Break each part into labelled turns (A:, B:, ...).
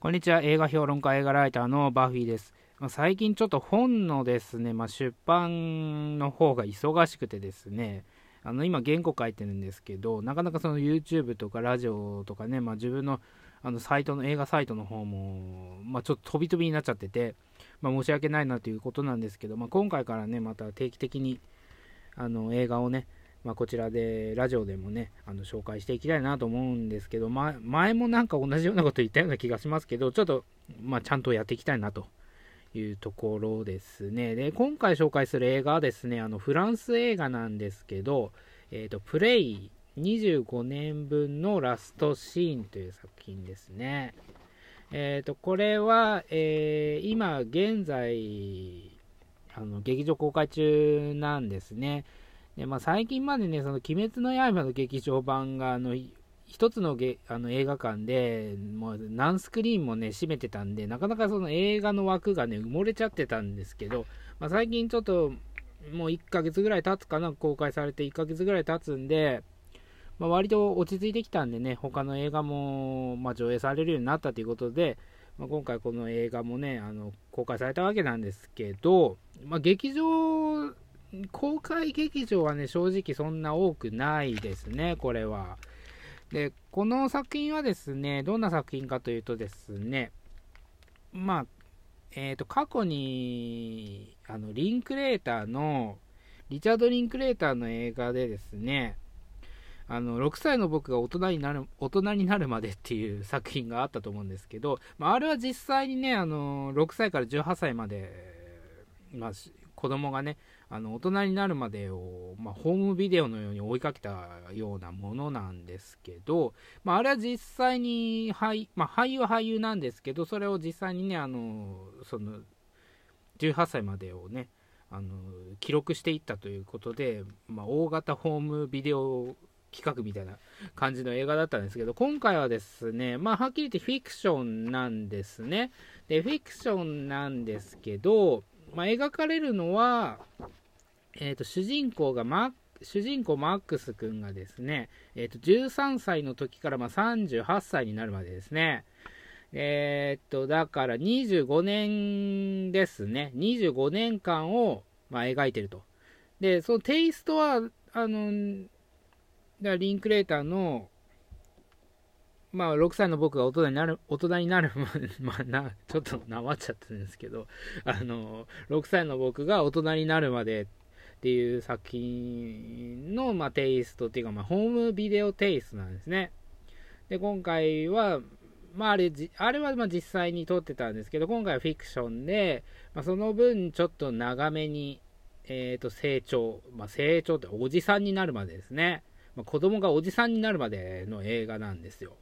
A: こんにちは。映画評論家、映画ライターのバフィーです。最近ちょっと本のですね、まあ、出版の方が忙しくてですね、あの今原稿書いてるんですけど、なかなかその YouTube とかラジオとかね、まあ、自分のあのサイトの映画サイトの方も、まあ、ちょっと飛び飛びになっちゃってて、まあ、申し訳ないなということなんですけど、まあ、今回からね、また定期的にあの映画をね、まあ、こちらでラジオでもねあの紹介していきたいなと思うんですけど、ま、前もなんか同じようなこと言ったような気がしますけどちょっと、まあ、ちゃんとやっていきたいなというところですねで今回紹介する映画はですねあのフランス映画なんですけど、えーと、プレイ25年分のラストシーンという作品ですねえーと、これは、えー、今現在あの劇場公開中なんですね。で、まあ、最近までね、その鬼滅の刃の劇場版が、あの、一つのゲあの映画館で、もう何スクリーンもね、占めてたんで、なかなかその映画の枠がね、埋もれちゃってたんですけど、まあ、最近ちょっと、もう1ヶ月ぐらい経つかな、公開されて1ヶ月ぐらい経つんで、まあ、割と落ち着いてきたんでね、他の映画も、ま、上映されるようになったということで、まあ、今回この映画もね、あの公開されたわけなんですけど、まあ、劇場公開劇場はね、正直そんな多くないですね、これは。で、この作品はですね、どんな作品かというとですね、まあ、えっ、ー、と、過去に、あの、リンクレーターの、リチャード・リンクレーターの映画でですね、あの、6歳の僕が大人になる、大人になるまでっていう作品があったと思うんですけど、まあ、あれは実際にね、あの、6歳から18歳まで、まあ、子供がね、あの大人になるまでを、まあ、ホームビデオのように追いかけたようなものなんですけど、まあ、あれは実際に俳,、まあ、俳優は俳優なんですけど、それを実際にね、あのその18歳までをね、あの記録していったということで、まあ、大型ホームビデオ企画みたいな感じの映画だったんですけど、今回はですね、まあ、はっきり言ってフィクションなんですね。で、フィクションなんですけど、まあ、描かれるのは、えーと、主人公がマ主人公マックス君がですね、えーと、13歳の時からまあ38歳になるまでですね、えっ、と、だから25年ですね、25年間をまあ描いてると。で、そのテイストは、あの、だリンクレーターのまあ、6歳の僕が大人になる、大人になる まあ、な、ちょっとなまっちゃったんですけど、あの、6歳の僕が大人になるまでっていう作品の、まあ、テイストっていうか、まあ、ホームビデオテイストなんですね。で、今回は、まあ、あれ、あれはま実際に撮ってたんですけど、今回はフィクションで、まあ、その分ちょっと長めに、えっ、ー、と、成長、まあ、成長っておじさんになるまでですね。まあ、子供がおじさんになるまでの映画なんですよ。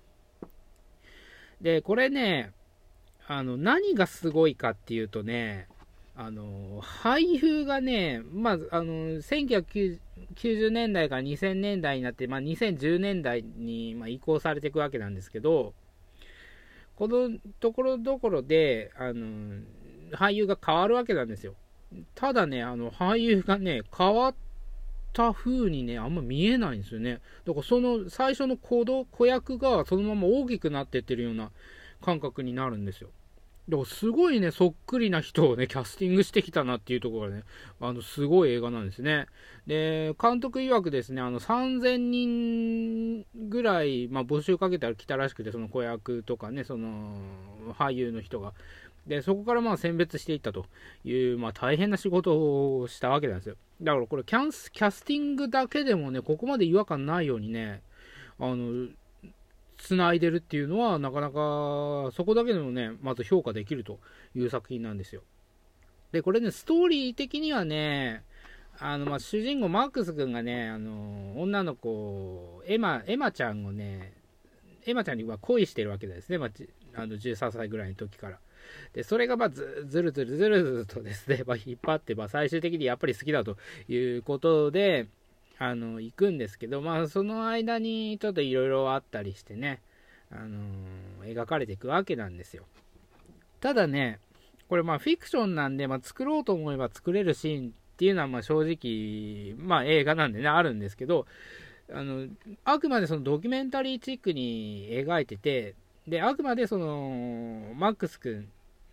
A: で、これね、あの、何がすごいかっていうとね、あの、俳優がね、まあ、あの、1990年代から2000年代になって、まあ、2010年代に、ま移行されていくわけなんですけど、このところどころで、あの、俳優が変わるわけなんですよ。ただね、あの、俳優がね、変わった風にね、あんま見えないんですよね。だからその最初の子子役がそのまま大きくなってってるような感覚になるんですよ。だからすごいね、そっくりな人をね、キャスティングしてきたなっていうところがね、あの、すごい映画なんですね。で、監督曰くですね、あの、3000人ぐらい、まあ、募集かけたら来たらしくて、その子役とかね、その、俳優の人が。で、そこからまあ選別していったという、まあ大変な仕事をしたわけなんですよ。だからこれキャンス、キャスティングだけでもね、ここまで違和感ないようにね、あの、繋いでるっていうのは、なかなか、そこだけでもね、まず評価できるという作品なんですよ。で、これね、ストーリー的にはね、あの、ま、主人公マックス君がね、あの、女の子、エマ、エマちゃんをね、エマちゃんには恋してるわけですね、まあ、あの13歳ぐらいの時から。で、それがまあずずるずるずるずるとですね、まあ、引っ張って、まあ、最終的にやっぱり好きだということで、あの、行くんですけど、まあ、その間にちょっといろいろあったりしてね、あのー、描かれていくわけなんですよ。ただね、これまあフィクションなんで、まあ、作ろうと思えば作れるシーンっていうのはまあ正直、まあ映画なんでね、あるんですけど、あの、あくまでそのドキュメンタリーチックに描いてて、で、あくまでその、マックス君、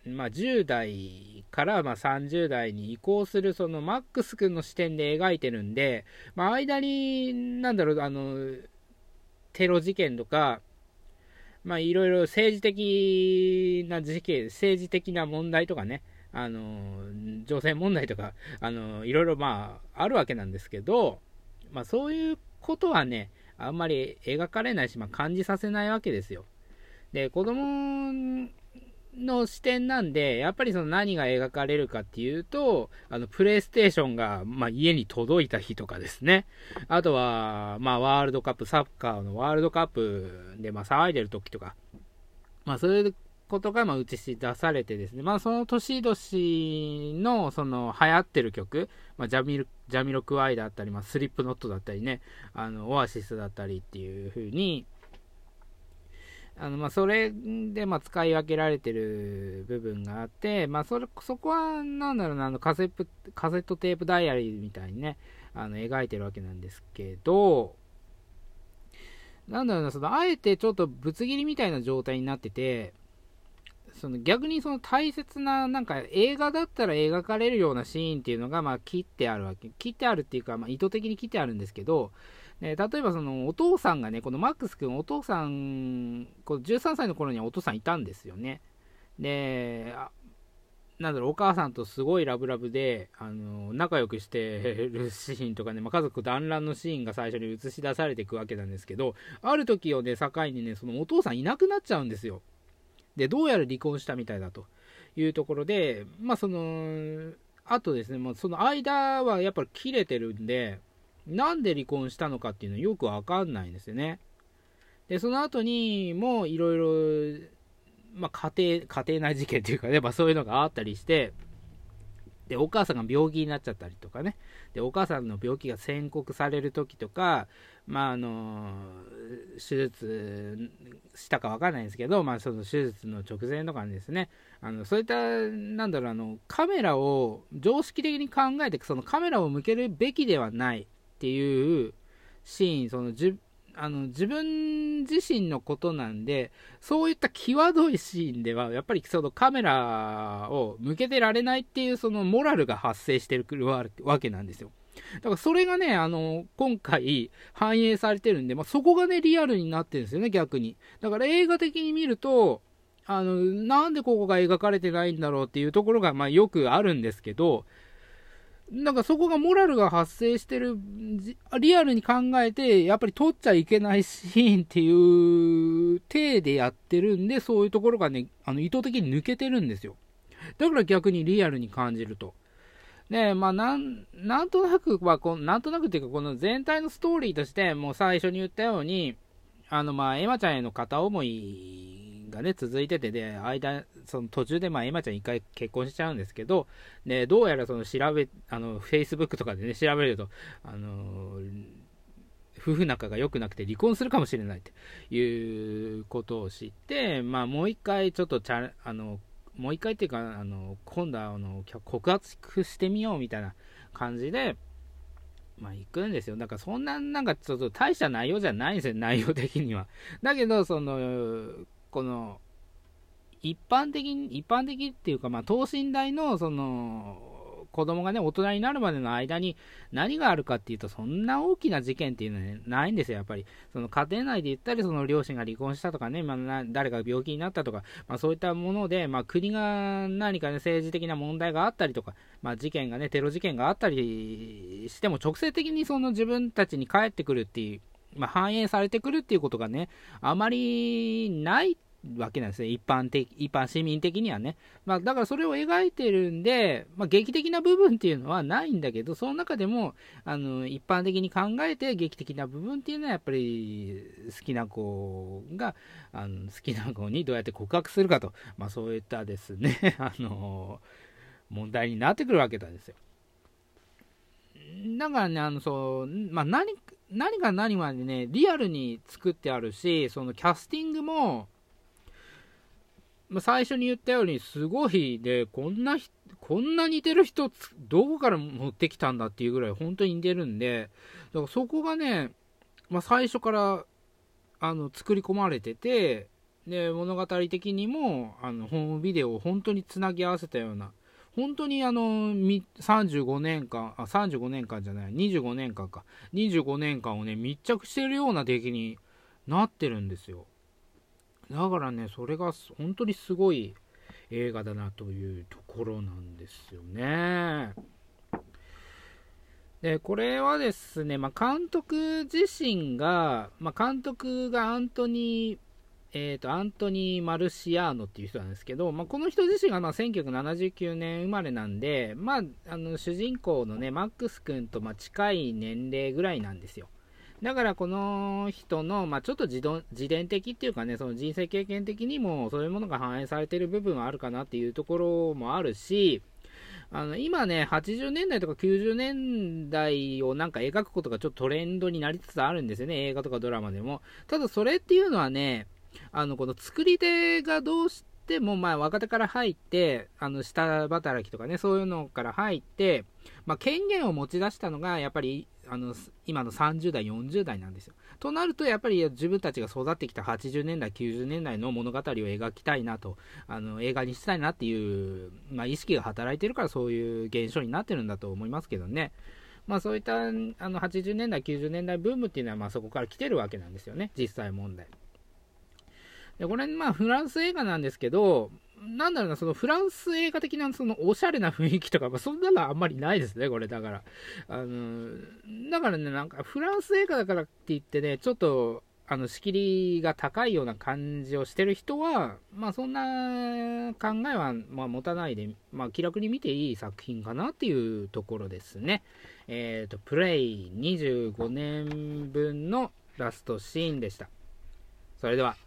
A: まあ、10代からまあ30代に移行するそのマックス君の視点で描いてるんで、まあ、間に、なんだろう、あの、テロ事件とか、まあ、いろいろ政治的な事件、政治的な問題とかね、あの、女性問題とか、あの、いろいろまあ、あるわけなんですけど、まあ、そういうことはね、あんまり描かれないし、まあ、感じさせないわけですよ。で、子供の視点なんで、やっぱりその何が描かれるかっていうと、あの、プレイステーションが、まあ、家に届いた日とかですね。あとは、まあ、ワールドカップ、サッカーのワールドカップで、まあ、騒いでる時とか、まあ、そういうことが、まあ、映し出されてですね、まあ、その年々の、その、流行ってる曲、まあ、ジャミル、ジャミロクワイだったり、まあ、スリップノットだったりね、あの、オアシスだったりっていう風に、あのまあ、それでまあ使い分けられてる部分があって、まあ、それそこはなんだろうなあのカセカセットテープダイアリーみたいにねあの描いてるわけなんですけどなんだろうなそのあえてちょっとぶつ切りみたいな状態になっててその逆にその大切ななんか映画だったら描かれるようなシーンっていうのがまあ切ってあるわけ切ってあるっていうか、まあ、意図的に切ってあるんですけどえ例えばそのお父さんがね、このマックス君、お父さん、この13歳の頃にはお父さんいたんですよね。で、なんだろう、お母さんとすごいラブラブで、あの仲良くしてるシーンとかね、まあ、家族団らんのシーンが最初に映し出されていくわけなんですけど、ある時をね、境にね、そのお父さんいなくなっちゃうんですよ。で、どうやら離婚したみたいだというところで、まあ、その、あとですね、もうその間はやっぱり切れてるんで、なんで離婚したのかっていうのはよくわかんないんですよね。で、その後にもいろいろ、まあ、家庭、家庭内事件っていうかね、まあ、そういうのがあったりして、で、お母さんが病気になっちゃったりとかね、で、お母さんの病気が宣告される時とか、まあ、あの、手術したかわかんないんですけど、まあ、その手術の直前とかにですね、あの、そういった、なんだろう、あの、カメラを常識的に考えて、そのカメラを向けるべきではないっていうシーン、そのあの自分自身のことなんで、そういった際どいシーンでは、やっぱりそのカメラを向けてられないっていうそのモラルが発生してるわけなんですよ。だからそれがね、あの、今回反映されてるんで、まあ、そこがね、リアルになってるんですよね、逆に。だから映画的に見ると、あの、なんでここが描かれてないんだろうっていうところが、まあ、よくあるんですけど、なんかそこがモラルが発生してる、リアルに考えて、やっぱり撮っちゃいけないシーンっていう体でやってるんで、そういうところがね、あの意図的に抜けてるんですよ。だから逆にリアルに感じると。で、まあ、なん、なんとなくはこ、なんとなくっていうか、この全体のストーリーとして、もう最初に言ったように、あの、まあ、エマちゃんへの片思いがね、続いてて、で、間、その途中で、まあ、エマちゃん一回結婚しちゃうんですけど、で、どうやらその調べ、あの、Facebook とかでね、調べると、あの夫婦仲が良くなくて離婚するかもしれないということを知って、まあ、もう一回ちょっとチャあの、もう一回っていうか、あの、今度はあの告発してみようみたいな感じで、まあ行くんですよ。だからそんな、なんかちょっと大した内容じゃないんですよ、内容的には。だけど、その、この、一般的に、一般的っていうか、まあ等身大の、その、子供がね、大人になるまでの間に何があるかっていうと、そんな大きな事件っていうのは、ね、ないんですよ、やっぱり。その家庭内で言ったり、その両親が離婚したとかね、まあ、誰かが病気になったとか、まあ、そういったもので、まあ、国が何かね、政治的な問題があったりとか、まあ、事件がね、テロ事件があったりしても、直接的にその自分たちに返ってくるっていう、まあ、反映されてくるっていうことがね、あまりないわけなんですね。一般的、一般市民的にはね。まあ、だからそれを描いてるんで、まあ、劇的な部分っていうのはないんだけど、その中でも、あの、一般的に考えて劇的な部分っていうのはやっぱり好きな子が、あの、好きな子にどうやって告白するかと、まあ、そういったですね、あの、問題になってくるわけなんですよ。だからね、あの、そう、まあ、何、何が何までね、リアルに作ってあるし、そのキャスティングも、まあ、最初に言ったように、すごいで、こんな、こんな似てる人、どこから持ってきたんだっていうぐらい、本当に似てるんで、だからそこがね、まあ、最初から、あの、作り込まれてて、で物語的にもあのホームビデオを本当につなぎ合わせたような本当にあの35年間あ35年間じゃない25年間か。25年間をね密着してるような出来になってるんですよ。だからねそれが本当にすごい映画だなというところなんですよね。でこれはですね、まあ、監督自身が、まあ、監督がアントニーえーと、アントニー・マルシアーノっていう人なんですけど、まあ、この人自身がまあ1979年生まれなんで、まあ、あの主人公のねマックス君とま近い年齢ぐらいなんですよだからこの人の、まあ、ちょっと自自伝的っていうかねその人生経験的にもそういうものが反映されてる部分はあるかなっていうところもあるしあの今ね、80年代とか90年代をなんか描くことがちょっとトレンドになりつつあるんですよね、映画とかドラマでも。ただそれっていうのはね、あの、この作り手がどうしても、まあ、若手から入って、あの、下働きとかね、そういうのから入って、まあ、権限を持ち出したのが、やっぱり、あの、今の30代、40代なんですよ。となると、やっぱり自分たちが育ってきた80年代、90年代の物語を描きたいなと、あの、映画にしたいなっていう、まあ、意識が働いてるから、そういう現象になってるんだと思いますけどね。まあそういったあの80年代、90年代ブームっていうのはまあそこから来てるわけなんですよね、実際問題。でこれ、まあ、フランス映画なんですけど、なんだろうな、そのフランス映画的な、そのおしゃれな雰囲気とか、まあ、そんなのはあんまりないですね、これ、だから。あの、だからね、なんか、フランス映画だからって言ってね、ちょっと、あの、仕切りが高いような感じをしてる人は、まあ、そんな考えは、まあ、持たないで、まあ、気楽に見ていい作品かなっていうところですね。えっ、ー、と、プレイ25年分のラストシーンでした。それでは。